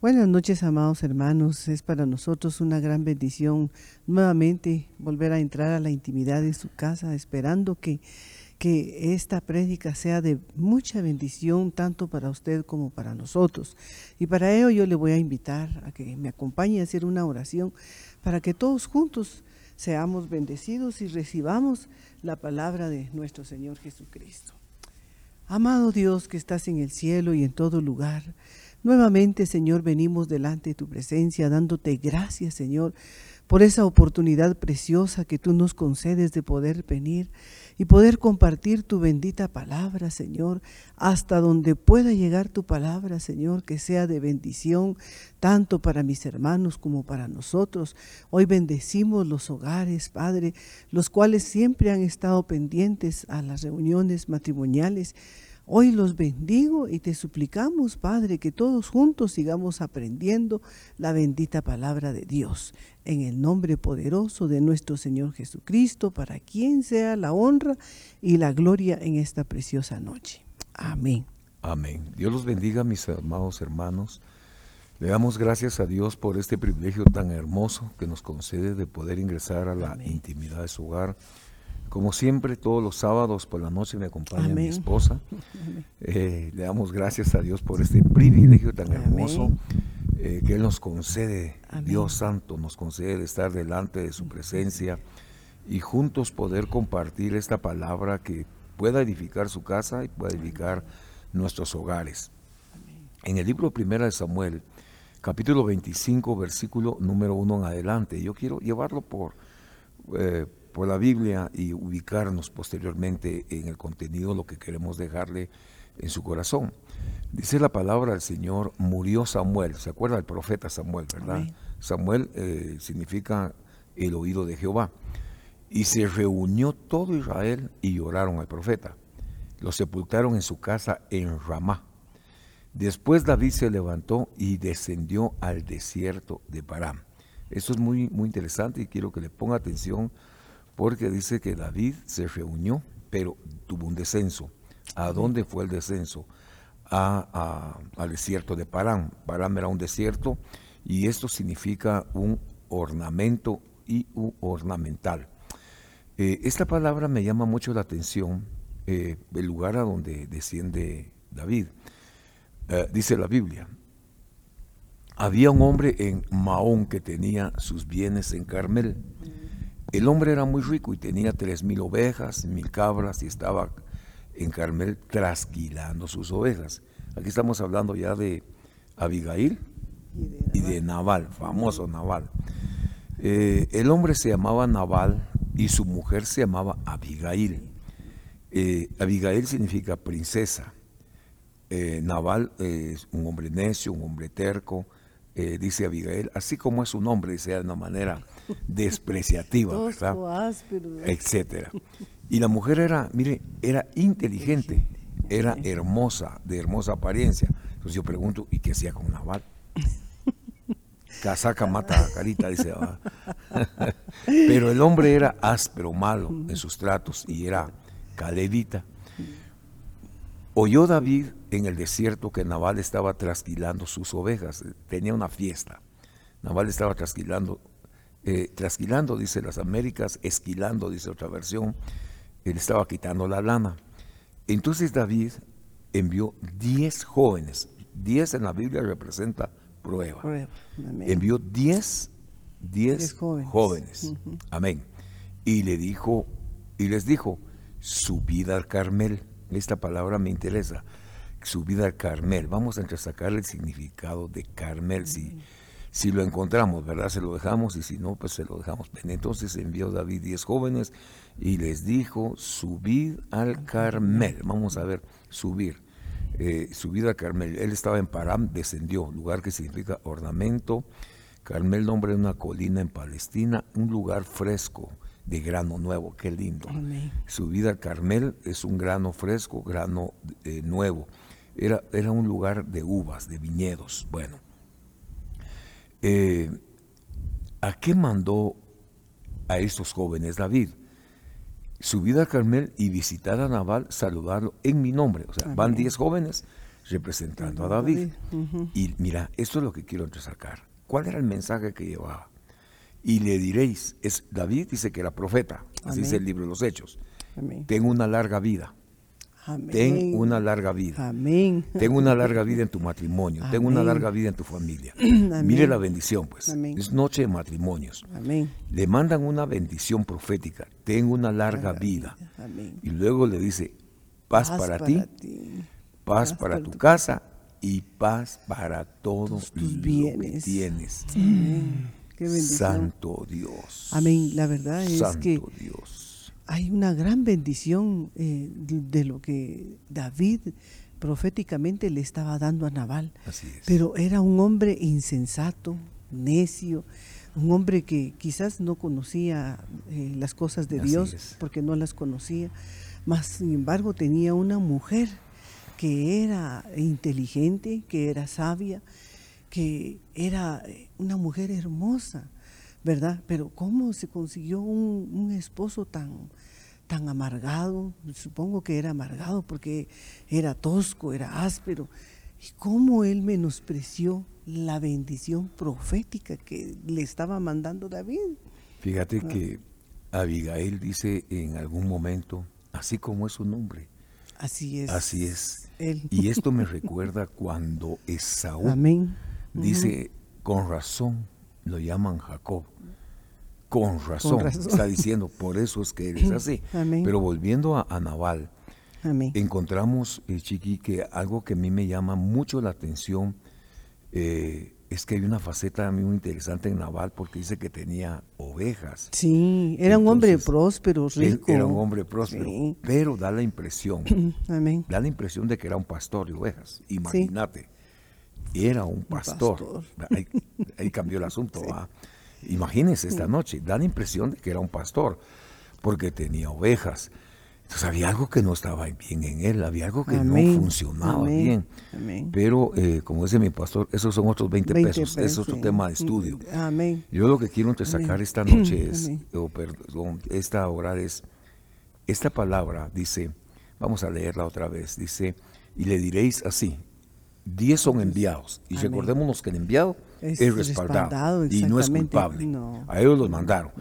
Buenas noches, amados hermanos. Es para nosotros una gran bendición nuevamente volver a entrar a la intimidad de su casa, esperando que, que esta prédica sea de mucha bendición tanto para usted como para nosotros. Y para ello yo le voy a invitar a que me acompañe a hacer una oración para que todos juntos seamos bendecidos y recibamos la palabra de nuestro Señor Jesucristo. Amado Dios que estás en el cielo y en todo lugar, Nuevamente, Señor, venimos delante de tu presencia, dándote gracias, Señor, por esa oportunidad preciosa que tú nos concedes de poder venir y poder compartir tu bendita palabra, Señor, hasta donde pueda llegar tu palabra, Señor, que sea de bendición tanto para mis hermanos como para nosotros. Hoy bendecimos los hogares, Padre, los cuales siempre han estado pendientes a las reuniones matrimoniales Hoy los bendigo y te suplicamos, Padre, que todos juntos sigamos aprendiendo la bendita palabra de Dios. En el nombre poderoso de nuestro Señor Jesucristo, para quien sea la honra y la gloria en esta preciosa noche. Amén. Amén. Dios los bendiga, mis amados hermanos. Le damos gracias a Dios por este privilegio tan hermoso que nos concede de poder ingresar a la intimidad de su hogar como siempre, todos los sábados por la noche me acompaña mi esposa. Eh, le damos gracias a Dios por este privilegio tan hermoso eh, que Él nos concede. Dios Santo nos concede de estar delante de su presencia y juntos poder compartir esta palabra que pueda edificar su casa y pueda edificar nuestros hogares. En el libro Primera de Samuel, capítulo 25, versículo número 1 en adelante, yo quiero llevarlo por... Eh, por la Biblia y ubicarnos posteriormente en el contenido, lo que queremos dejarle en su corazón. Dice la palabra del Señor, murió Samuel, ¿se acuerda del profeta Samuel, verdad? Samuel eh, significa el oído de Jehová. Y se reunió todo Israel y lloraron al profeta. Lo sepultaron en su casa en Ramá. Después David se levantó y descendió al desierto de Param. Esto es muy, muy interesante y quiero que le ponga atención porque dice que David se reunió, pero tuvo un descenso. ¿A dónde fue el descenso? al desierto de Parán. Parán era un desierto y esto significa un ornamento y un ornamental. Eh, esta palabra me llama mucho la atención, eh, el lugar a donde desciende David. Eh, dice la Biblia, había un hombre en Mahón que tenía sus bienes en Carmel el hombre era muy rico y tenía tres mil ovejas, mil cabras y estaba en Carmel trasquilando sus ovejas. Aquí estamos hablando ya de Abigail y de Naval, famoso Naval. Eh, el hombre se llamaba Naval y su mujer se llamaba Abigail. Eh, Abigail significa princesa. Eh, Naval es un hombre necio, un hombre terco, dice Abigail, así como es su nombre, dice de una manera despreciativa, ¿verdad? Etcétera. Y la mujer era, mire, era inteligente, era hermosa, de hermosa apariencia. Entonces yo pregunto, ¿y qué hacía con Naval? Casaca mata a carita, dice. Ah. Pero el hombre era áspero, malo en sus tratos y era calevita. Oyó David en el desierto que Naval estaba trasquilando sus ovejas. Tenía una fiesta. Naval estaba trasquilando eh, trasquilando, dice las Américas, esquilando, dice otra versión, él estaba quitando la lana. Entonces David envió 10 jóvenes, 10 en la Biblia representa prueba. envió 10 10 jóvenes. Amén. Y le dijo y les dijo, subida al Carmel. Esta palabra me interesa. Subida al Carmel. Vamos a sacar el significado de Carmel. Si, si lo encontramos, ¿verdad? Se lo dejamos y si no, pues se lo dejamos. Entonces envió David diez jóvenes y les dijo, subid al Carmel. Vamos a ver, subir. Eh, subid al Carmel. Él estaba en Param, descendió, lugar que significa ornamento. Carmel, nombre de una colina en Palestina, un lugar fresco de grano nuevo, qué lindo. Subid al Carmel es un grano fresco, grano eh, nuevo. Era, era un lugar de uvas, de viñedos. Bueno, eh, ¿a qué mandó a estos jóvenes David? Subir a Carmel y visitar a Naval, saludarlo en mi nombre. O sea, van diez jóvenes, representando a David. Y mira, esto es lo que quiero resaltar. ¿Cuál era el mensaje que llevaba? Y le diréis, es David dice que era profeta, así dice el libro de los Hechos. Tengo una larga vida. Ten una larga vida. Amén. Ten una larga vida en tu matrimonio. Ten una larga vida en tu familia. Mire la bendición, pues. Es noche de matrimonios. Le mandan una bendición profética. Ten una larga, vida. Y luego le dice, paz, para, ti, paz, para, tu casa y paz para todos tus bienes. que tienes. Santo Dios. Amén. La verdad es Santo que Dios hay una gran bendición eh, de lo que David proféticamente le estaba dando a Nabal. Pero era un hombre insensato, necio, un hombre que quizás no conocía eh, las cosas de Dios porque no las conocía, mas sin embargo tenía una mujer que era inteligente, que era sabia, que era una mujer hermosa ¿verdad? Pero ¿cómo se consiguió un, esposo tan, tan amargado? Supongo que era amargado porque era tosco, era áspero. ¿Y cómo él menospreció la bendición profética que le estaba mandando David? Fíjate ah. que Abigail dice en algún momento, así como es su nombre. Así es. Así es. Y esto me recuerda cuando Esaú dice, con razón lo llaman Jacob. Con razón, está diciendo, por eso es que eres así. Pero volviendo a, Naval, encontramos, eh, Chiqui, que algo que a mí me llama mucho la atención eh, es que hay una faceta muy interesante en Naval porque dice que tenía ovejas. Sí, era un hombre próspero, rico. Era un hombre próspero, pero da la impresión, da la impresión de que era un pastor de ovejas. Imagínate era un pastor. Ahí, cambió el asunto. Imagínense esta noche, da la impresión de que era un pastor, porque tenía ovejas. Entonces había algo que no estaba bien en él, había algo que no funcionaba bien. Pero, eh, como dice mi pastor, esos son otros 20, pesos, es otro tema de estudio. Yo lo que quiero sacar esta noche es, o perdón, esta hora es, esta palabra dice, vamos a leerla otra vez, dice, y le diréis así, Diez son enviados. Y recordémonos que el enviado es, respaldado, y no es culpable. A ellos los mandaron.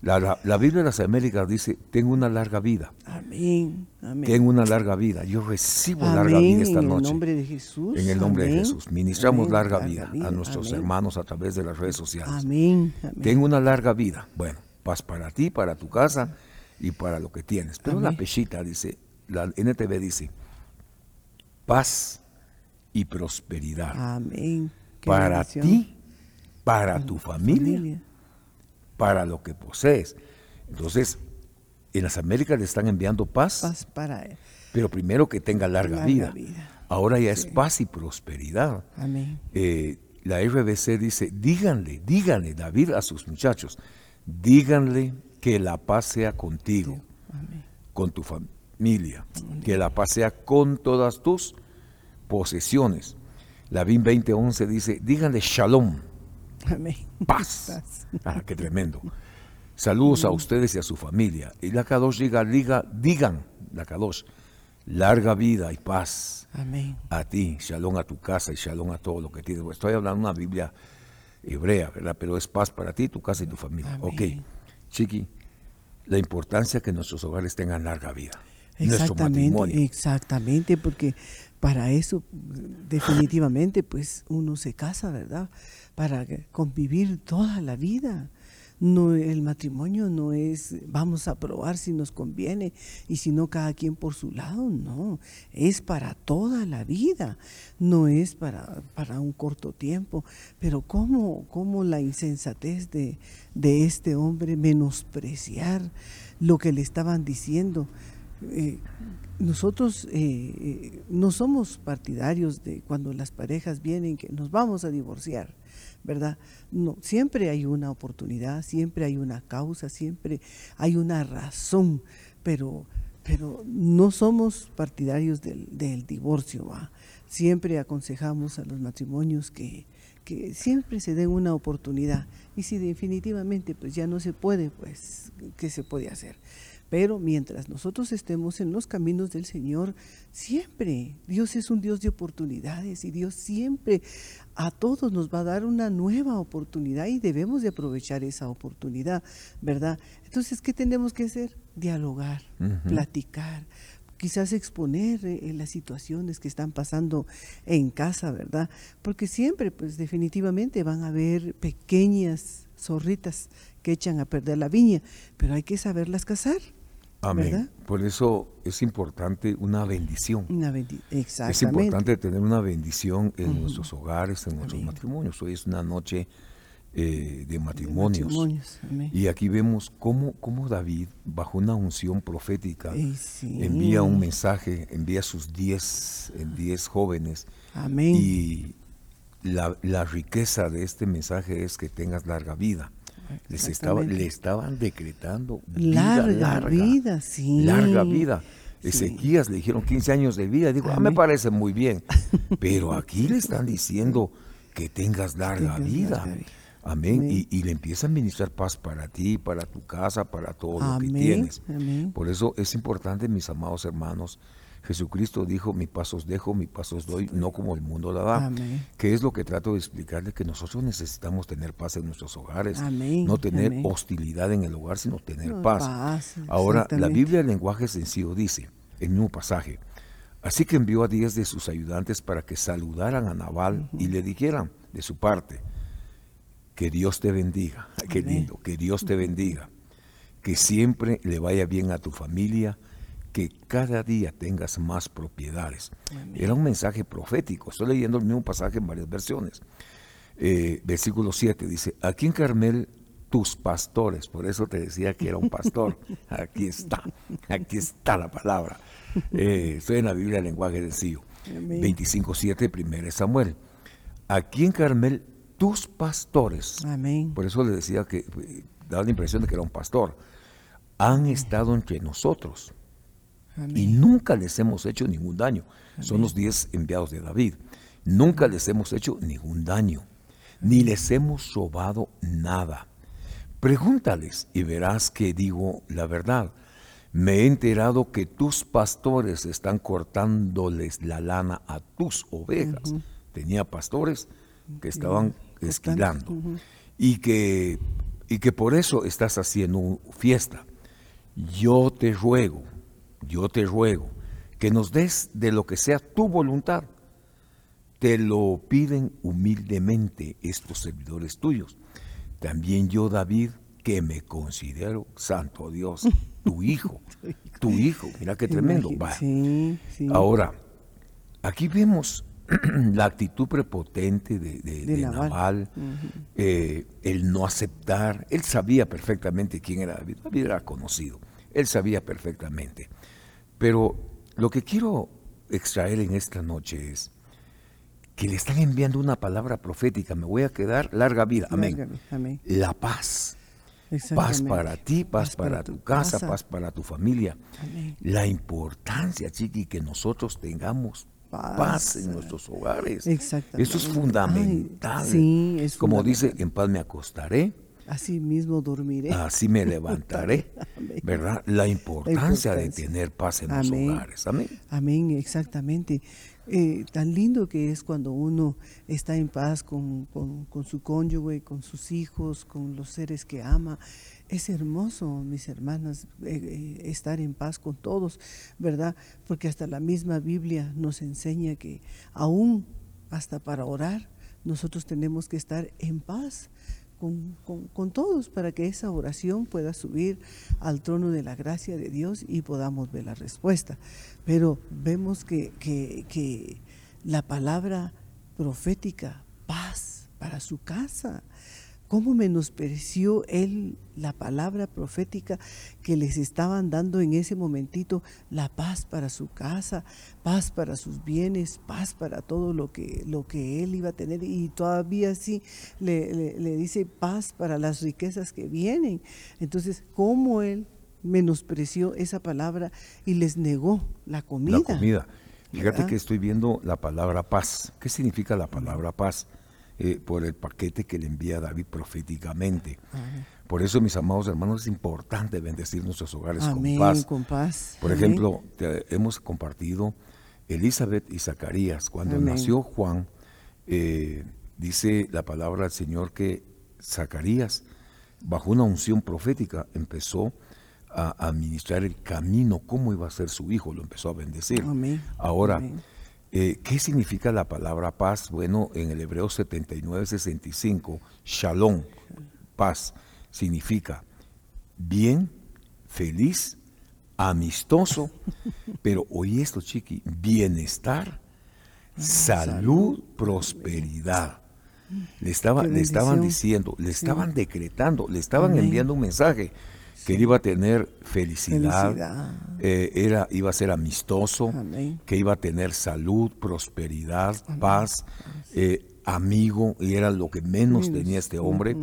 La, Biblia de las Américas dice, tengo una larga vida. Amén. Tengo una larga vida. Yo recibo larga vida esta noche. En el nombre de Jesús. En el nombre de Jesús. Ministramos larga, vida a nuestros hermanos a través de las redes sociales. Amén. Tengo una larga vida. Bueno, paz para ti, para tu casa y para lo que tienes. Pero la pechita dice, la NTV dice, paz y prosperidad. Amén. para ti, para tu familia, para lo que posees. Entonces, en las Américas le están enviando paz, paz para él. pero primero que tenga larga, vida. Ahora ya es paz y prosperidad. Amén. Eh, la RBC dice, díganle, díganle, David a sus muchachos, díganle que la paz sea contigo, con tu familia, que la paz sea con todas tus posesiones. La BIM 2011 dice, díganle shalom. Amén. Paz. Ah, qué tremendo. Saludos a ustedes y a su familia. Y la Kadosh diga, diga, digan, la Kadosh, larga vida y paz. Amén. A ti, shalom a tu casa y shalom a todo lo que tienes. Estoy hablando de una Biblia hebrea, ¿verdad? Pero es paz para ti, tu casa y tu familia. Ok, Chiqui, la importancia que nuestros hogares tengan larga vida. Exactamente, exactamente, porque para eso definitivamente pues uno se casa, ¿verdad? Para convivir toda la vida. No, el matrimonio no es vamos a probar si nos conviene y si no cada quien por su lado, no, es para toda la vida, no es para, para un corto tiempo. Pero ¿cómo, cómo la insensatez de, de este hombre menospreciar lo que le estaban diciendo? Eh, nosotros eh, eh, no somos partidarios de cuando las parejas vienen que nos vamos a divorciar, ¿verdad? No, siempre hay una oportunidad, siempre hay una causa, siempre hay una razón, pero, pero no somos partidarios del, divorcio, Siempre aconsejamos a los matrimonios que, que siempre se den una oportunidad y si definitivamente pues ya no se puede, pues ¿qué se puede hacer? Pero mientras nosotros estemos en los caminos del Señor, siempre Dios es un Dios de oportunidades y Dios siempre a todos nos va a dar una nueva oportunidad y debemos de aprovechar esa oportunidad, ¿verdad? Entonces, ¿qué tenemos que hacer? Dialogar, platicar, quizás exponer eh, las situaciones que están pasando en casa, ¿verdad? Porque siempre, pues definitivamente van a haber pequeñas zorritas que echan a perder la viña, pero hay que saberlas cazar. Amén. Por eso es importante una bendición. Una exactamente. Es importante tener una bendición en nuestros hogares, en nuestros matrimonios. Hoy es una noche eh, de matrimonios. y aquí vemos cómo, cómo, David, bajo una unción profética, envía un mensaje, envía sus diez, diez jóvenes. Amén. Y la, la, riqueza de este mensaje es que tengas larga vida. Les estaba, le estaban decretando vida, larga, vida, sí. Larga vida. Ezequías le dijeron 15 años de vida. Digo, ah, me parece muy bien. Pero aquí le están diciendo que tengas larga vida. Amén. Y, le empieza a ministrar paz para ti, para tu casa, para todo lo que tienes. Por eso es importante, mis amados hermanos, Jesucristo dijo, mi paso os dejo, mi paso os doy, no como el mundo la da. Que es lo que trato de explicarle, que nosotros necesitamos tener paz en nuestros hogares. No tener hostilidad en el hogar, sino tener paz. Ahora, la Biblia en lenguaje sencillo dice, en el mismo pasaje, así que envió a diez de sus ayudantes para que saludaran a Nabal y le dijeran de su parte, que Dios te bendiga. Qué lindo. Que Dios te bendiga. Que siempre le vaya bien a tu familia. Que cada día tengas más propiedades. Era un mensaje profético. Estoy leyendo el mismo pasaje en varias versiones. Eh, versículo 7 dice, aquí en Carmel tus pastores, por eso te decía que era un pastor. Aquí está, aquí está la palabra. Eh, estoy en la Biblia en lenguaje sencillo. 25.7, primero Samuel. Aquí en Carmel tus pastores. Amén. Por eso le decía que eh, daba la impresión de que era un pastor. Han estado entre nosotros. Y nunca les hemos hecho ningún daño. Son los diez enviados de David. Nunca les hemos hecho ningún daño. Ni les hemos robado nada. Pregúntales y verás que digo la verdad. Me he enterado que tus pastores están cortándoles la lana a tus ovejas. Tenía pastores que estaban esquilando. y, que, y que por eso estás haciendo fiesta. Yo te ruego, yo te ruego, que nos des de lo que sea tu voluntad. Te lo piden humildemente estos servidores tuyos. También yo, David, que me considero santo Dios, tu hijo, tu hijo, mira qué tremendo. Ahora, aquí vemos la actitud prepotente de, Naval, eh, el no aceptar, él sabía perfectamente quién era David, David era conocido, él sabía perfectamente. Pero lo que quiero extraer en esta noche es que le están enviando una palabra profética, me voy a quedar larga vida, amén. La paz. Paz para ti, paz, para, tu casa, paz para tu familia. La importancia, chiqui, que nosotros tengamos paz, en nuestros hogares. Exactamente. Eso es fundamental. sí, es Como dice, en paz me acostaré. Así mismo dormiré. Así me levantaré. ¿Verdad? La importancia, de tener paz en los hogares. Amén. Amén, exactamente. Eh, tan lindo que es cuando uno está en paz con, con su cónyuge, con sus hijos, con los seres que ama. Es hermoso, mis hermanas, eh, eh, estar en paz con todos, ¿verdad? Porque hasta la misma Biblia nos enseña que aún hasta para orar, nosotros tenemos que estar en paz con, todos para que esa oración pueda subir al trono de la gracia de Dios y podamos ver la respuesta. Pero vemos que, que la palabra profética, paz para su casa, cómo menospreció él la palabra profética que les estaban dando en ese momentito, la paz para su casa, paz para sus bienes, paz para todo lo que, lo que él iba a tener y todavía sí le, dice paz para las riquezas que vienen. Entonces, ¿cómo él menospreció esa palabra y les negó la comida? La comida. Fíjate que estoy viendo la palabra paz. ¿Qué significa la palabra paz? Eh, por el paquete que le envía David proféticamente. Por eso, mis amados hermanos, es importante bendecir nuestros hogares con paz. Por ejemplo, hemos compartido Elizabeth y Zacarías. Cuando nació Juan, eh, dice la palabra del Señor que Zacarías, bajo una unción profética, empezó a administrar el camino, cómo iba a ser su hijo, lo empezó a bendecir. Ahora, eh, ¿qué significa la palabra paz? Bueno, en el hebreo 79-65, shalom, paz, significa bien, feliz, amistoso, pero oye esto, chiqui, bienestar, salud, prosperidad. Le, estaba, le estaban diciendo, le estaban decretando, le estaban enviando un mensaje que él iba a tener felicidad, eh, era, iba a ser amistoso, que iba a tener salud, prosperidad, paz, eh, amigo, y era lo que menos tenía este hombre,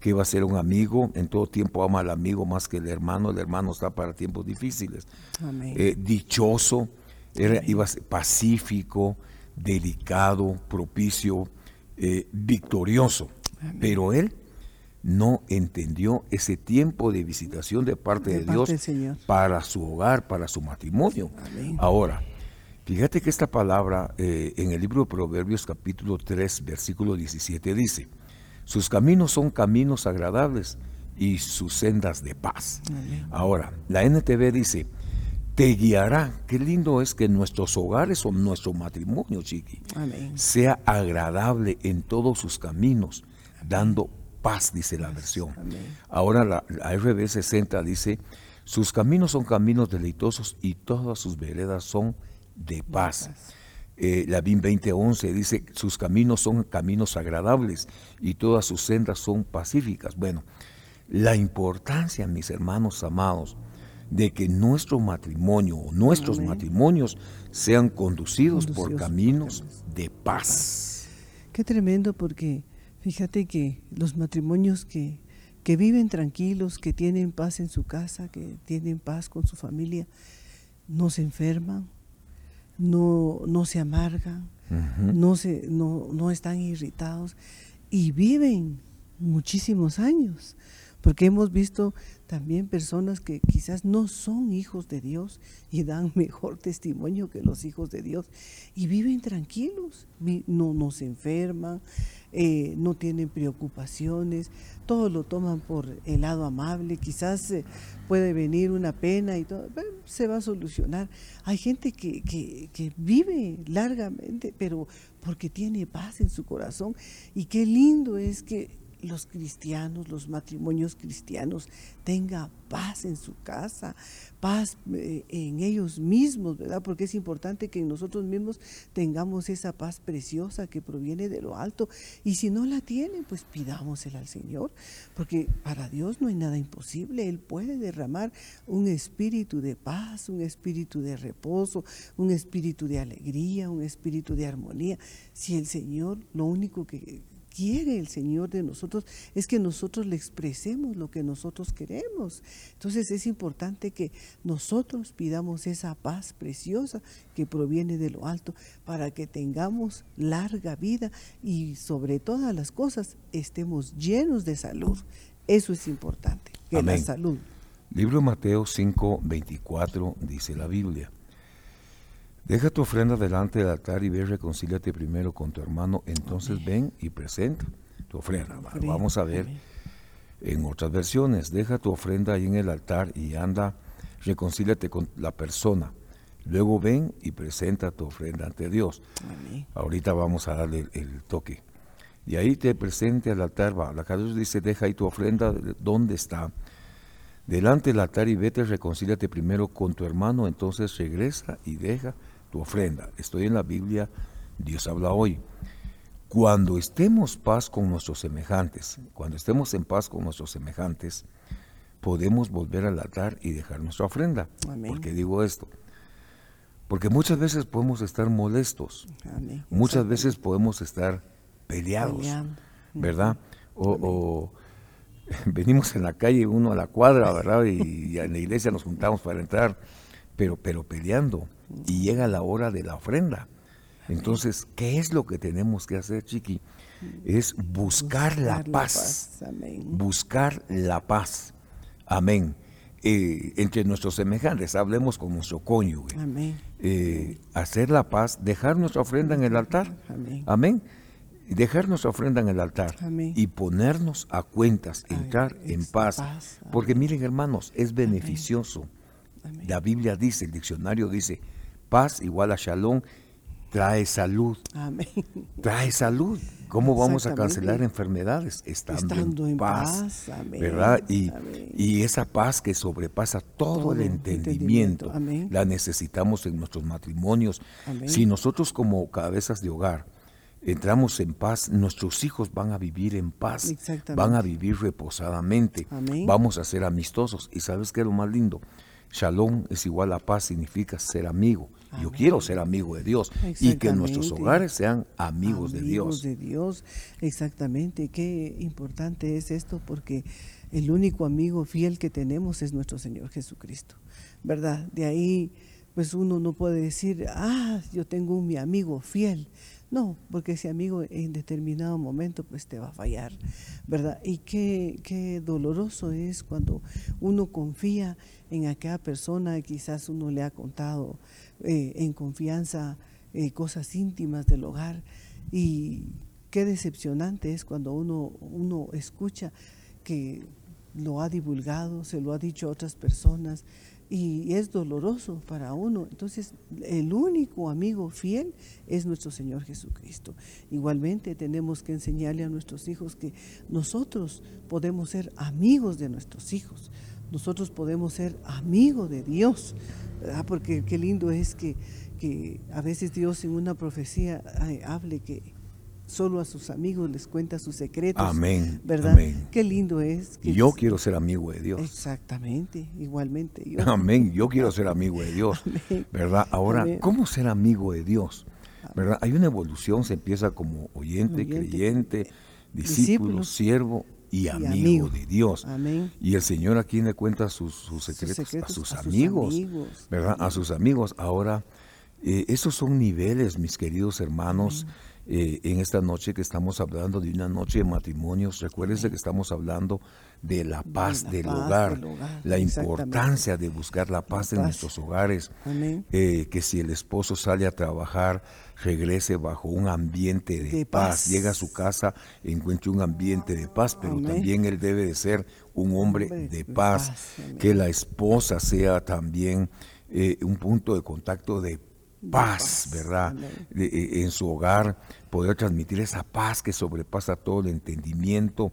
que iba a ser un amigo, en todo tiempo ama al amigo más que el hermano, el hermano está para tiempos difíciles, eh, dichoso, era, iba a ser pacífico, delicado, propicio, victorioso, pero él no entendió ese tiempo de visitación de parte de, Dios para su hogar, para su matrimonio. Ahora, fíjate que esta palabra eh, en el libro de Proverbios capítulo 3, versículo 17 dice, sus caminos son caminos agradables y sus sendas de paz. Ahora, la NTV dice, te guiará. Qué lindo es que nuestros hogares o nuestro matrimonio, chiqui, sea agradable en todos sus caminos, dando paz, dice la versión. Ahora la, RB 60 dice, sus caminos son caminos deleitosos y todas sus veredas son de paz. Eh, la BIM 2011 dice, sus caminos son caminos agradables y todas sus sendas son pacíficas. Bueno, la importancia, mis hermanos amados, de que nuestro matrimonio, nuestros matrimonios sean conducidos, por caminos de paz. Qué tremendo porque Fíjate que los matrimonios que, que viven tranquilos, que tienen paz en su casa, que tienen paz con su familia, no se enferman, no, no se amargan, no, se, no, no están irritados y viven muchísimos años. Porque hemos visto también personas que quizás no son hijos de Dios y dan mejor testimonio que los hijos de Dios y viven tranquilos, no, no se enferman, eh, no tienen preocupaciones, todo lo toman por el lado amable, quizás eh, puede venir una pena y todo, se va a solucionar. Hay gente que, que vive largamente, pero porque tiene paz en su corazón y qué lindo es que los cristianos, los matrimonios cristianos, tenga paz en su casa, paz eh, en ellos mismos, ¿verdad? Porque es importante que nosotros mismos tengamos esa paz preciosa que proviene de lo alto. Y si no la tienen, pues pidámosela al Señor, porque para Dios no hay nada imposible. Él puede derramar un espíritu de paz, un espíritu de reposo, un espíritu de alegría, un espíritu de armonía. Si el Señor lo único que quiere el Señor de nosotros es que nosotros le expresemos lo que nosotros queremos. Entonces es importante que nosotros pidamos esa paz preciosa que proviene de lo alto para que tengamos larga vida y sobre todas las cosas estemos llenos de salud. Eso es importante, que la salud. Libro Mateo 5, 24 dice la Biblia. Deja tu ofrenda delante del altar y ve, reconcíliate primero con tu hermano, entonces ven y presenta tu ofrenda. Vamos a ver en otras versiones, deja tu ofrenda ahí en el altar y anda, reconcíliate con la persona. Luego ven y presenta tu ofrenda ante Dios. Ahorita vamos a darle el, toque. Y ahí te presente al altar, va. La Dios dice, deja ahí tu ofrenda, ¿dónde está? Delante del altar y vete, reconcíliate primero con tu hermano, entonces regresa y deja tu ofrenda. Estoy en la Biblia, Dios habla hoy. Cuando estemos paz con nuestros semejantes, cuando estemos en paz con nuestros semejantes, podemos volver al altar y dejar nuestra ofrenda. ¿Por qué digo esto? Porque muchas veces podemos estar molestos, muchas veces podemos estar peleados, ¿verdad? O, venimos en la calle uno a la cuadra, ¿verdad? Y, y, en la iglesia nos juntamos para entrar, pero, pero peleando y llega la hora de la ofrenda. Entonces, ¿qué es lo que tenemos que hacer, Chiqui? es buscar, la paz. Buscar la paz. Amén. Eh, entre nuestros semejantes, hablemos con nuestro cónyuge. Eh, hacer la paz, dejar nuestra ofrenda en el altar. Amén. Dejar nuestra ofrenda en el altar y ponernos a cuentas, entrar en paz. Porque miren hermanos, es beneficioso. La Biblia dice, el diccionario dice, paz igual a shalom, trae salud. Trae salud. ¿Cómo vamos a cancelar enfermedades? Estando, en, paz, ¿verdad? Y, esa paz que sobrepasa todo, el entendimiento, la necesitamos en nuestros matrimonios. Si nosotros como cabezas de hogar entramos en paz, nuestros hijos van a vivir en paz, van a vivir reposadamente, vamos a ser amistosos. ¿Y sabes qué es lo más lindo? Shalom es igual a paz, significa ser amigo. Yo quiero ser amigo de Dios y que nuestros hogares sean amigos, de Dios. de Dios, exactamente. Qué importante es esto porque el único amigo fiel que tenemos es nuestro Señor Jesucristo, ¿verdad? De ahí, pues uno no puede decir, ah, yo tengo un mi amigo fiel. No, porque ese amigo en determinado momento pues te va a fallar, ¿verdad? Y qué, qué doloroso es cuando uno confía en aquella persona, quizás uno le ha contado eh, en confianza eh, cosas íntimas del hogar y qué decepcionante es cuando uno, uno escucha que lo ha divulgado, se lo ha dicho a otras personas y es doloroso para uno. Entonces, el único amigo fiel es nuestro Señor Jesucristo. Igualmente tenemos que enseñarle a nuestros hijos que nosotros podemos ser amigos de nuestros hijos, nosotros podemos ser amigos de Dios, porque qué lindo es que, que, a veces Dios en una profecía hable que solo a sus amigos les cuenta sus secretos. Amén. ¿Verdad? Qué lindo es. Que yo quiero ser amigo de Dios. Exactamente, igualmente. Amén. Yo quiero ser amigo de Dios. ¿Verdad? Ahora, ¿cómo ser amigo de Dios? ¿Verdad? Hay una evolución, se empieza como oyente, creyente, discípulo, siervo y amigo, de Dios. Y el Señor aquí le cuenta sus, secretos, a sus, amigos, ¿verdad? A sus amigos. Ahora, eh, esos son niveles, mis queridos hermanos. Eh, en esta noche que estamos hablando de una noche de matrimonios. Recuérdense que estamos hablando de la paz, del, hogar, la importancia de buscar la paz en nuestros hogares. Eh, que si el esposo sale a trabajar, regrese bajo un ambiente de, paz. Llega a su casa, encuentre un ambiente de paz, pero también él debe de ser un hombre, de, paz. que la esposa sea también eh, un punto de contacto de paz, ¿verdad? Eh, en su hogar, poder transmitir esa paz que sobrepasa todo el entendimiento.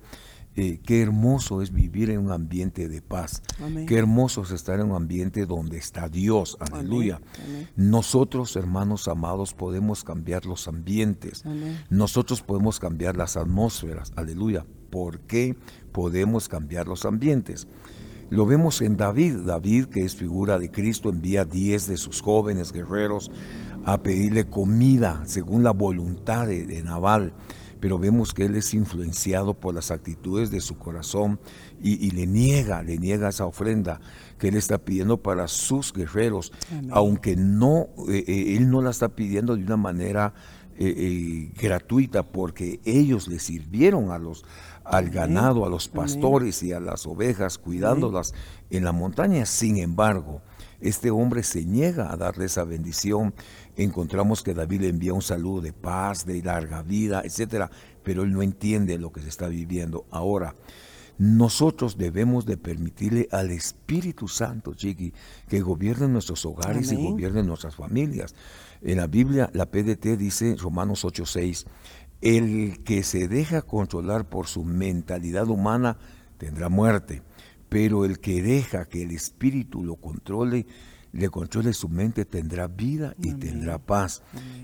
Eh, qué hermoso es vivir en un ambiente de paz. Qué hermoso es estar en un ambiente donde está Dios. Aleluya. Nosotros, hermanos amados, podemos cambiar los ambientes. Nosotros podemos cambiar las atmósferas. Aleluya. ¿Por qué podemos cambiar los ambientes? Lo vemos en David. David, que es figura de Cristo, envía 10 de sus jóvenes guerreros a pedirle comida según la voluntad de, de Nabal pero vemos que él es influenciado por las actitudes de su corazón y, le niega, le niega esa ofrenda que él está pidiendo para sus guerreros, aunque no, eh, eh, él no la está pidiendo de una manera eh, gratuita, porque ellos le sirvieron a los, al ganado, a los pastores y a las ovejas, cuidándolas en la montaña. Sin embargo, este hombre se niega a darle esa bendición. Encontramos que David le envía un saludo de paz, de larga vida, etcétera, pero él no entiende lo que se está viviendo. Ahora, nosotros debemos de permitirle al Espíritu Santo, Chiqui, que gobierne nuestros hogares y gobierne nuestras familias. En la Biblia, la PDT dice, Romanos 8:6, el que se deja controlar por su mentalidad humana tendrá muerte, pero el que deja que el Espíritu lo controle, le controle su mente, tendrá vida y tendrá paz.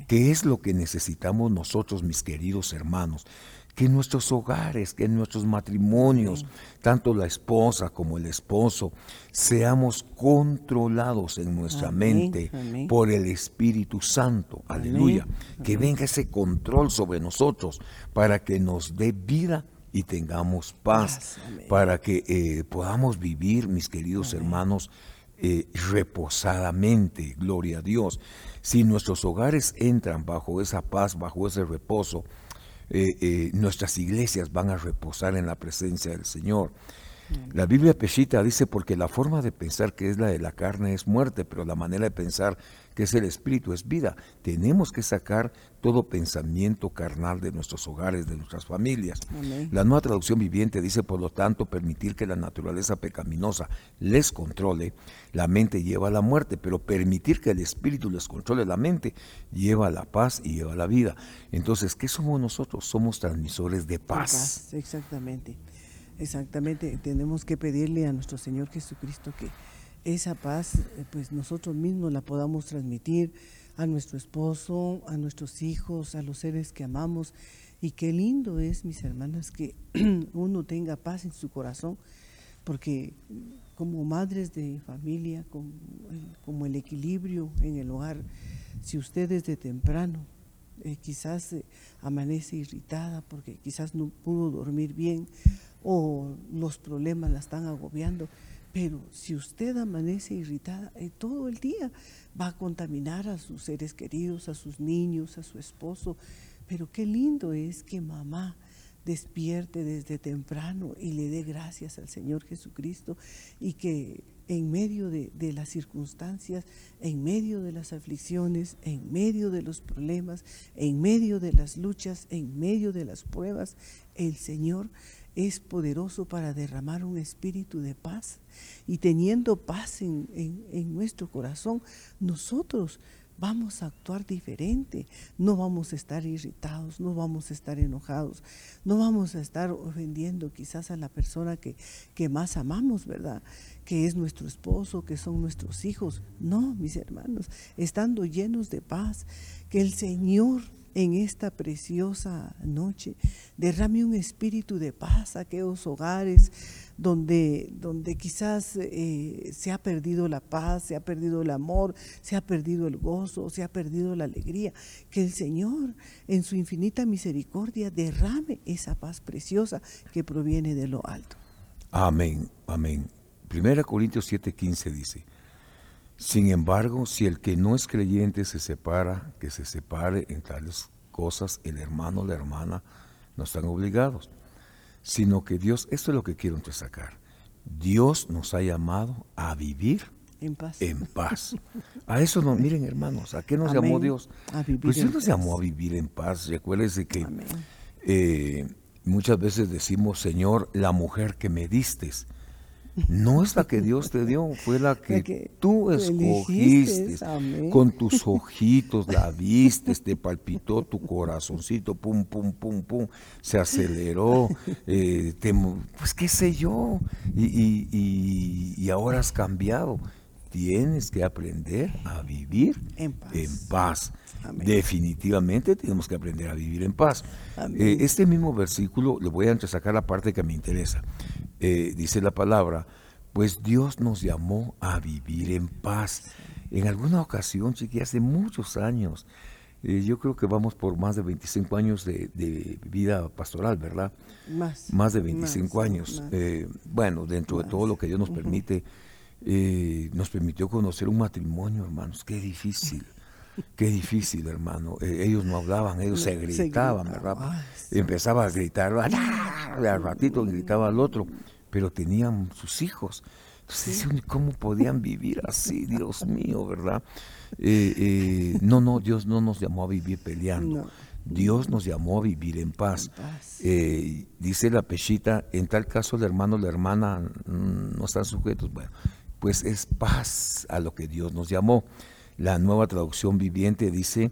¿Qué es lo que necesitamos nosotros, mis queridos hermanos? Que en nuestros hogares, que en nuestros matrimonios, tanto la esposa como el esposo, seamos controlados en nuestra mente por el Espíritu Santo. Aleluya. Que venga ese control sobre nosotros para que nos dé vida y tengamos paz, para que eh, podamos vivir, mis queridos hermanos, eh, reposadamente, gloria a Dios. Si nuestros hogares entran bajo esa paz, bajo ese reposo, eh, eh, nuestras iglesias van a reposar en la presencia del Señor. La Biblia Peshita dice porque la forma de pensar que es la de la carne es muerte, pero la manera de pensar que es el espíritu es vida. Tenemos que sacar todo pensamiento carnal de nuestros hogares, de nuestras familias. La nueva traducción viviente dice, por lo tanto, permitir que la naturaleza pecaminosa les controle, la mente lleva a la muerte, pero permitir que el espíritu les controle la mente lleva a la paz y lleva a la vida. Entonces, ¿qué somos nosotros? Somos transmisores de paz. paz exactamente. Exactamente, tenemos que pedirle a nuestro Señor Jesucristo que esa paz, eh, pues nosotros mismos la podamos transmitir a nuestro esposo, a nuestros hijos, a los seres que amamos. Y qué lindo es, mis hermanas, que uno tenga paz en su corazón, porque como madres de familia, como, el equilibrio en el hogar, si usted desde temprano eh, quizás eh, amanece irritada porque quizás no pudo dormir bien o los problemas la están agobiando. Pero si usted amanece irritada eh, todo el día, va a contaminar a sus seres queridos, a sus niños, a su esposo. Pero qué lindo es que mamá despierte desde temprano y le dé gracias al Señor Jesucristo y que en medio de, de, las circunstancias, en medio de las aflicciones, en medio de los problemas, en medio de las luchas, en medio de las pruebas, el Señor es poderoso para derramar un espíritu de paz. Y teniendo paz en, nuestro corazón, nosotros vamos a actuar diferente, no vamos a estar irritados, no vamos a estar enojados, no vamos a estar ofendiendo quizás a la persona que, que, más amamos, ¿verdad? Que es nuestro esposo, que son nuestros hijos. No, mis hermanos, estando llenos de paz, que el Señor en esta preciosa noche. Derrame un espíritu de paz a aquellos hogares donde, donde quizás eh, se ha perdido la paz, se ha perdido el amor, se ha perdido el gozo, se ha perdido la alegría. Que el Señor en su infinita misericordia derrame esa paz preciosa que proviene de lo alto. Amén, amén. Primera Corintios 7:15 dice, sin embargo, si el que no es creyente se separa, que se separe en tales cosas, el hermano o la hermana no están obligados, sino que Dios, esto es lo que quiero sacar, Dios nos ha llamado a vivir en paz. En paz. A eso no, miren hermanos, ¿a qué nos llamó Dios? pues Dios nos llamó a vivir en paz. Recuérdense que eh, muchas veces decimos, Señor, la mujer que me distes no es la que Dios te dio, fue la que, tú escogiste. Con tus ojitos la viste, te palpitó tu corazoncito, pum, pum, pum, pum, se aceleró, eh, pues qué sé yo, y, ahora has cambiado. Tienes que aprender a vivir en paz. Definitivamente tenemos que aprender a vivir en paz. Eh, este mismo versículo, le voy a sacar la parte que me interesa. Eh, dice la palabra, pues Dios nos llamó a vivir en paz. En alguna ocasión, chiqui, hace muchos años, eh, yo creo que vamos por más de 25 años de, vida pastoral, ¿verdad? Más. Más de 25 años. Eh, bueno, dentro de todo lo que Dios nos permite, nos permitió conocer un matrimonio, hermanos. Qué difícil. Qué difícil, hermano. ellos no hablaban, ellos se gritaban, ¿verdad? Empezaba a gritar, al ratito gritaba al otro pero tenían sus hijos. Entonces, ¿cómo podían vivir así? Dios mío, ¿verdad? Eh, eh, no, no, Dios no nos llamó a vivir peleando. Dios nos llamó a vivir en paz. Eh, dice la pechita, en tal caso el hermano o la hermana mm, no están sujetos. Bueno, pues es paz a lo que Dios nos llamó. La nueva traducción viviente dice,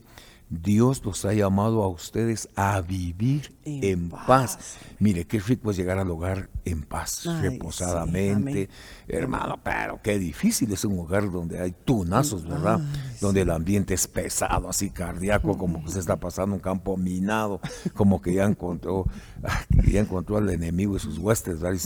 Dios los ha llamado a ustedes a vivir en, paz. Mire, qué rico es llegar al hogar en paz, reposadamente. Hermano, pero qué difícil es un hogar donde hay tunazos, ¿verdad? donde el ambiente es pesado, así cardíaco, como que se está pasando un campo minado, como que ya encontró, ya encontró al enemigo y sus huestes, ¿verdad?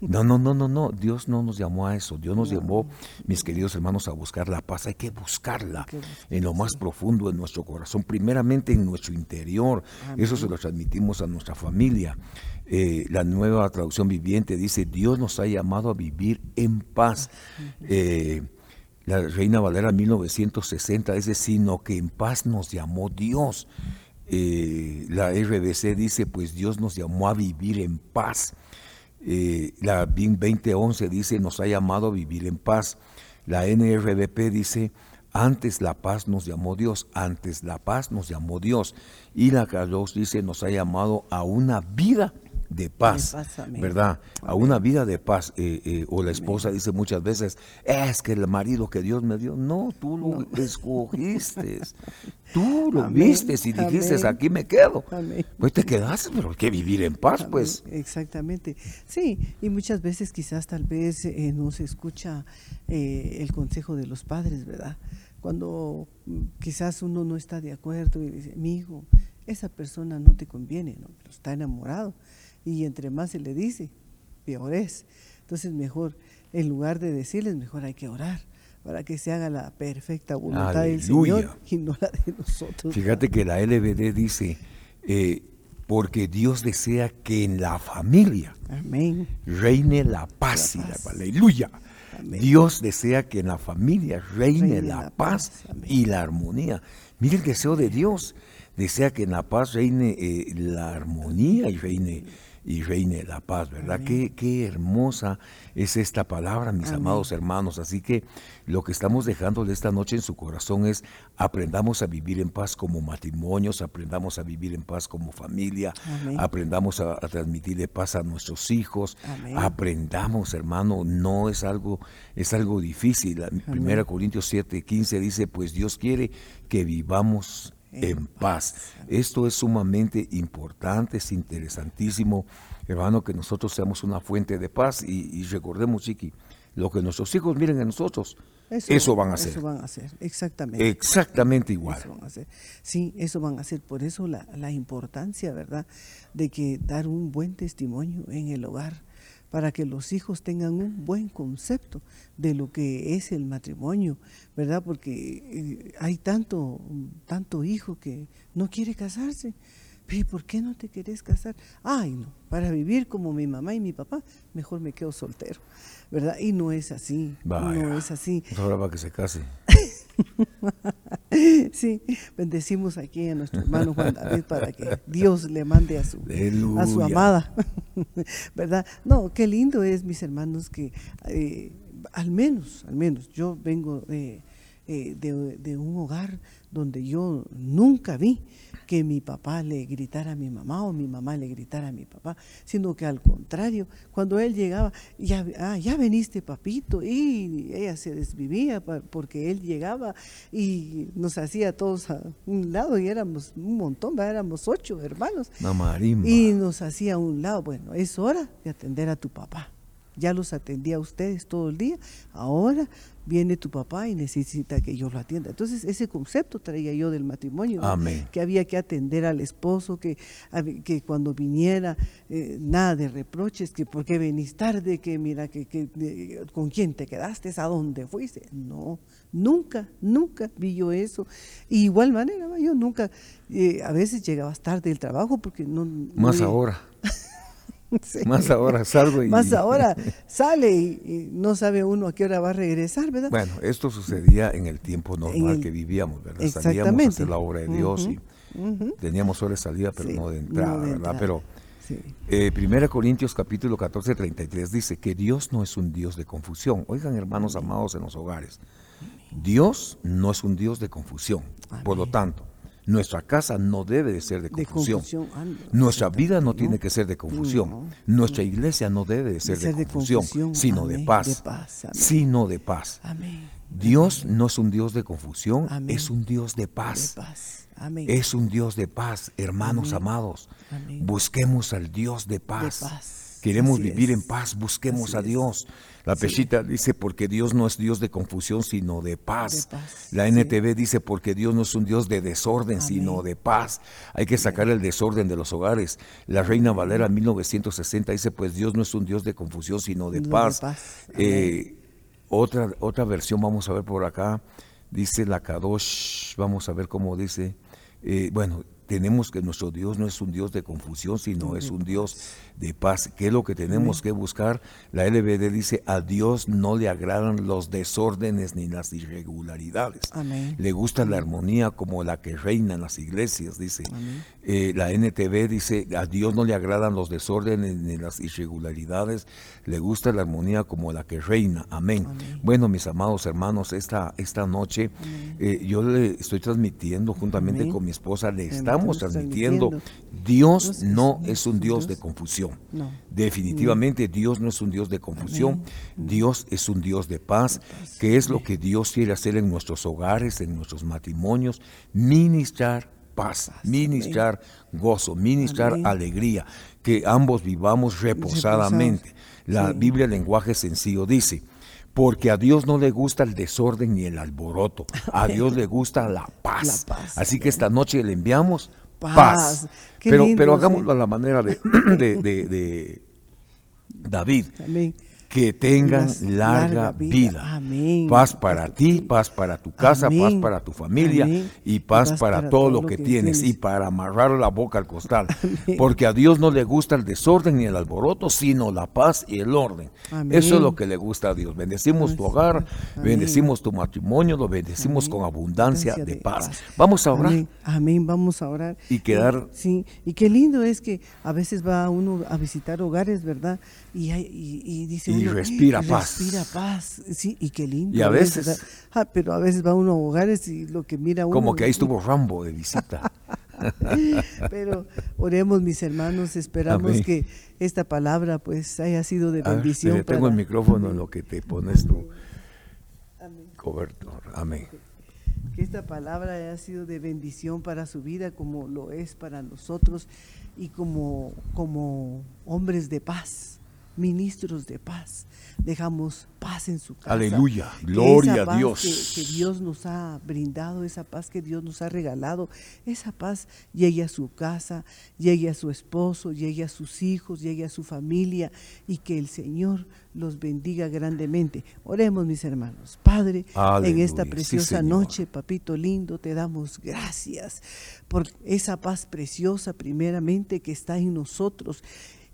no, no, no, no, no. Dios no nos llamó a eso. Dios nos llamó, mis queridos hermanos, a buscar la paz. Hay que buscarla en lo más profundo de nuestro corazón son primeramente en nuestro interior. Eso se lo transmitimos a nuestra familia. Eh, la nueva traducción viviente dice, Dios nos ha llamado a vivir en paz. Eh, la Reina Valera 1960 dice, sino que en paz nos llamó Dios. Eh, la RBC dice, pues Dios nos llamó a vivir en paz. La BIN 2011 dice, nos ha llamado a vivir en paz. La NRBP dice, antes la paz nos llamó Dios, antes la paz nos llamó Dios. Y la Carlos dice, nos ha llamado a una vida de paz, ¿verdad? A una vida de paz. Eh, eh, o la esposa dice muchas veces, es que el marido que Dios me dio, no, tú lo escogiste, tú lo viste y dijiste, aquí me quedo. Pues te quedaste, pero hay que vivir en paz, pues. Exactamente. Sí, y muchas veces quizás tal vez eh, no se escucha el consejo de los padres, ¿verdad? Cuando mm, quizás uno no está de acuerdo y dice, mi hijo, esa persona no te conviene, ¿no? pero está enamorado y entre más se le dice, peor es. Entonces mejor, en lugar de decirles, mejor hay que orar para que se haga la perfecta voluntad del Señor y no la de nosotros. Fíjate que la LBD dice, eh, porque Dios desea que en la familia reine la paz, y la aleluya. Dios desea que en la familia reine, la, paz, y la armonía. Mire el deseo de Dios. Desea que en la paz reine eh, la armonía y reine y reine la paz, ¿verdad? Qué, qué, hermosa es esta palabra, mis amados hermanos. Así que lo que estamos dejándole esta noche en su corazón es aprendamos a vivir en paz como matrimonios, aprendamos a vivir en paz como familia, aprendamos a, transmitirle paz a nuestros hijos, aprendamos, hermano, no es algo, es algo difícil. Primera Corintios 7, 15 dice, pues Dios quiere que vivamos en paz. Esto es sumamente importante, es interesantísimo, hermano, que nosotros seamos una fuente de paz y, recordemos, Chiqui, lo que nuestros hijos miren en nosotros, eso, van a hacer. Eso van a hacer, exactamente. Exactamente igual. Sí, eso van a hacer. Por eso la, la importancia, ¿verdad?, de que dar un buen testimonio en el hogar para que los hijos tengan un buen concepto de lo que es el matrimonio, ¿verdad? Porque eh, hay tanto, tanto hijo que no quiere casarse. ¿Por qué no te quieres casar? Ay, no, para vivir como mi mamá y mi papá, mejor me quedo soltero, ¿verdad? Y no es así, no es así. Ahora para que se case. sí, bendecimos aquí a nuestro hermano Juan David para que Dios le mande a su, a su amada, ¿verdad? No, qué lindo es, mis hermanos, que eh, al menos, al menos, yo vengo de, eh, de un hogar donde yo nunca vi que mi papá le gritara a mi mamá o mi mamá le gritara a mi papá, sino que al contrario, cuando él llegaba, ya, ah, ya veniste papito, y ella se desvivía porque él llegaba y nos hacía todos a un lado y éramos un montón, éramos ocho hermanos. Y nos hacía a un lado, bueno, es hora de atender a tu papá ya los atendía a ustedes todo el día, ahora viene tu papá y necesita que yo lo atienda. Entonces ese concepto traía yo del matrimonio, que había que atender al esposo, que, que cuando viniera eh, nada de reproches, que por qué venís tarde, que mira, que, con quién te quedaste, a dónde fuiste. No, nunca, nunca vi yo eso. Y igual manera, yo nunca, eh, a veces llegabas tarde del trabajo porque no... Más ahora. Más ahora salgo y... Más ahora sale y, no sabe uno a qué hora va a regresar, ¿verdad? Bueno, esto sucedía en el tiempo normal que vivíamos, ¿verdad? Salíamos a hacer la obra de Dios y teníamos hora de salida, pero no de entrada, ¿verdad? Pero eh, Primera Corintios capítulo 14, 33 dice que Dios no es un Dios de confusión. Oigan, hermanos amados en los hogares, Dios no es un Dios de confusión. Por lo tanto, nuestra casa no debe de ser de confusión. Nuestra vida no, tiene que ser de confusión. Nuestra iglesia no debe de ser de, confusión, sino de paz. sino de paz. Dios no es un Dios de confusión, es un Dios de paz. Es un Dios de paz, hermanos amados. Busquemos al Dios de paz. Queremos vivir en paz, busquemos a Dios. La Peshita dice, porque Dios no es Dios de confusión, sino de paz. La NTV dice, porque Dios no es un Dios de desorden, sino de paz. Hay que sacar el desorden de los hogares. La Reina Valera 1960 dice, pues Dios no es un Dios de confusión, sino de paz. Eh, otra, otra versión, vamos a ver por acá, dice la Kadosh, vamos a ver cómo dice. Eh, bueno, tenemos que nuestro Dios no es un Dios de confusión, sino es un Dios de paz. ¿Qué es lo que tenemos que buscar? La LBD dice, a Dios no le agradan los desórdenes ni las irregularidades. Le gusta la armonía como la que reina en las iglesias, dice. Eh, la NTV dice, a Dios no le agradan los desórdenes ni las irregularidades. Le gusta la armonía como la que reina. Amén. Bueno, mis amados hermanos, esta, esta noche eh, yo le estoy transmitiendo juntamente con mi esposa, le estamos transmitiendo, Dios no es un Dios de confusión. Definitivamente Dios no es un Dios de confusión, Dios es un Dios de paz, que es lo que Dios quiere hacer en nuestros hogares, en nuestros matrimonios, ministrar paz, ministrar gozo, ministrar alegría, que ambos vivamos reposadamente. La Biblia, lenguaje sencillo, dice, porque a Dios no le gusta el desorden ni el alboroto, a Dios le gusta la paz. Así que esta noche le enviamos paz. Pero, pero hagámoslo a la manera de, de, David. Que tengan larga, vida. Paz para ti, paz para tu casa, paz para tu familia y paz, para, todo, lo que, tienes, y para amarrar la boca al costal. Porque a Dios no le gusta el desorden ni el alboroto, sino la paz y el orden. Eso es lo que le gusta a Dios. Bendecimos tu hogar, bendecimos tu matrimonio, lo bendecimos con abundancia de, paz. Vamos a orar. Amén. vamos a orar. Y quedar. sí, y qué lindo es que a veces va uno a visitar hogares, ¿verdad? Y, y, dice. Y respira paz. Respira paz. Sí, y qué lindo. Y a veces. Ah, pero a veces va uno a hogares y lo que mira uno. Como que ahí estuvo Rambo de visita. Pero oremos, mis hermanos, esperamos que esta palabra pues haya sido de bendición. tengo el micrófono en lo que te pones tu cobertor. Amén. Que esta palabra haya sido de bendición para su vida como lo es para nosotros y como, como hombres de paz ministros de paz. Dejamos paz en su casa. Aleluya, gloria a Dios. Que, que, Dios nos ha brindado, esa paz que Dios nos ha regalado, esa paz llegue a su casa, llegue a su esposo, llegue a sus hijos, llegue a su familia y que el Señor los bendiga grandemente. Oremos, mis hermanos. Padre, en esta preciosa noche, papito lindo, te damos gracias por esa paz preciosa, primeramente, que está en nosotros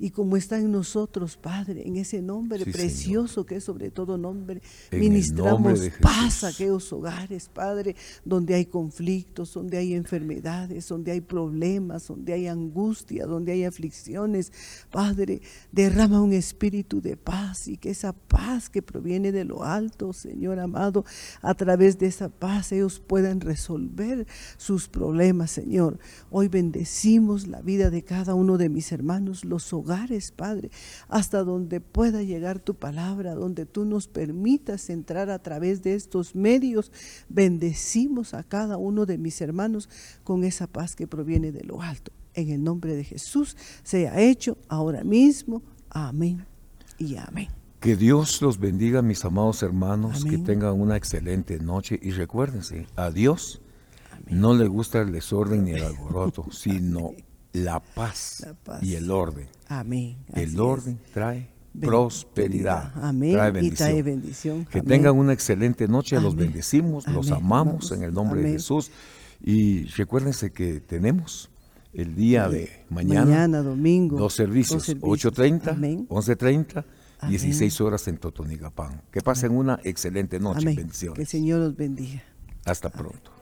y como está en nosotros, Padre, en ese nombre precioso que es sobre todo nombre, ministramos paz a aquellos hogares, Padre, donde hay conflictos, donde hay enfermedades, donde hay problemas, donde hay angustia, donde hay aflicciones. Padre, derrama un espíritu de paz y que esa paz que proviene de lo alto, Señor amado, a través de esa paz ellos puedan resolver sus problemas, Señor. Hoy bendecimos la vida de cada uno de mis hermanos, los hogares Padre, hasta donde pueda llegar tu palabra, donde tú nos permitas entrar a través de estos medios. Bendecimos a cada uno de mis hermanos con esa paz que proviene de lo alto. En el nombre de Jesús sea hecho ahora mismo. Amén y amén. Que Dios los bendiga, mis amados hermanos, que tengan una excelente noche y recuérdense, a Dios no le gusta el desorden ni el alboroto, sino la paz, y el orden. Amén. El orden trae prosperidad. Amén. Trae bendición. Y trae bendición. Que tengan una excelente noche. Los bendecimos, los amamos en el nombre de Jesús. Y recuérdense que tenemos el día de mañana, mañana domingo, dos servicios, 8.30, 11.30, 16 horas en Totonigapán. Que pasen una excelente noche. Bendiciones. Que el Señor los bendiga. Hasta pronto.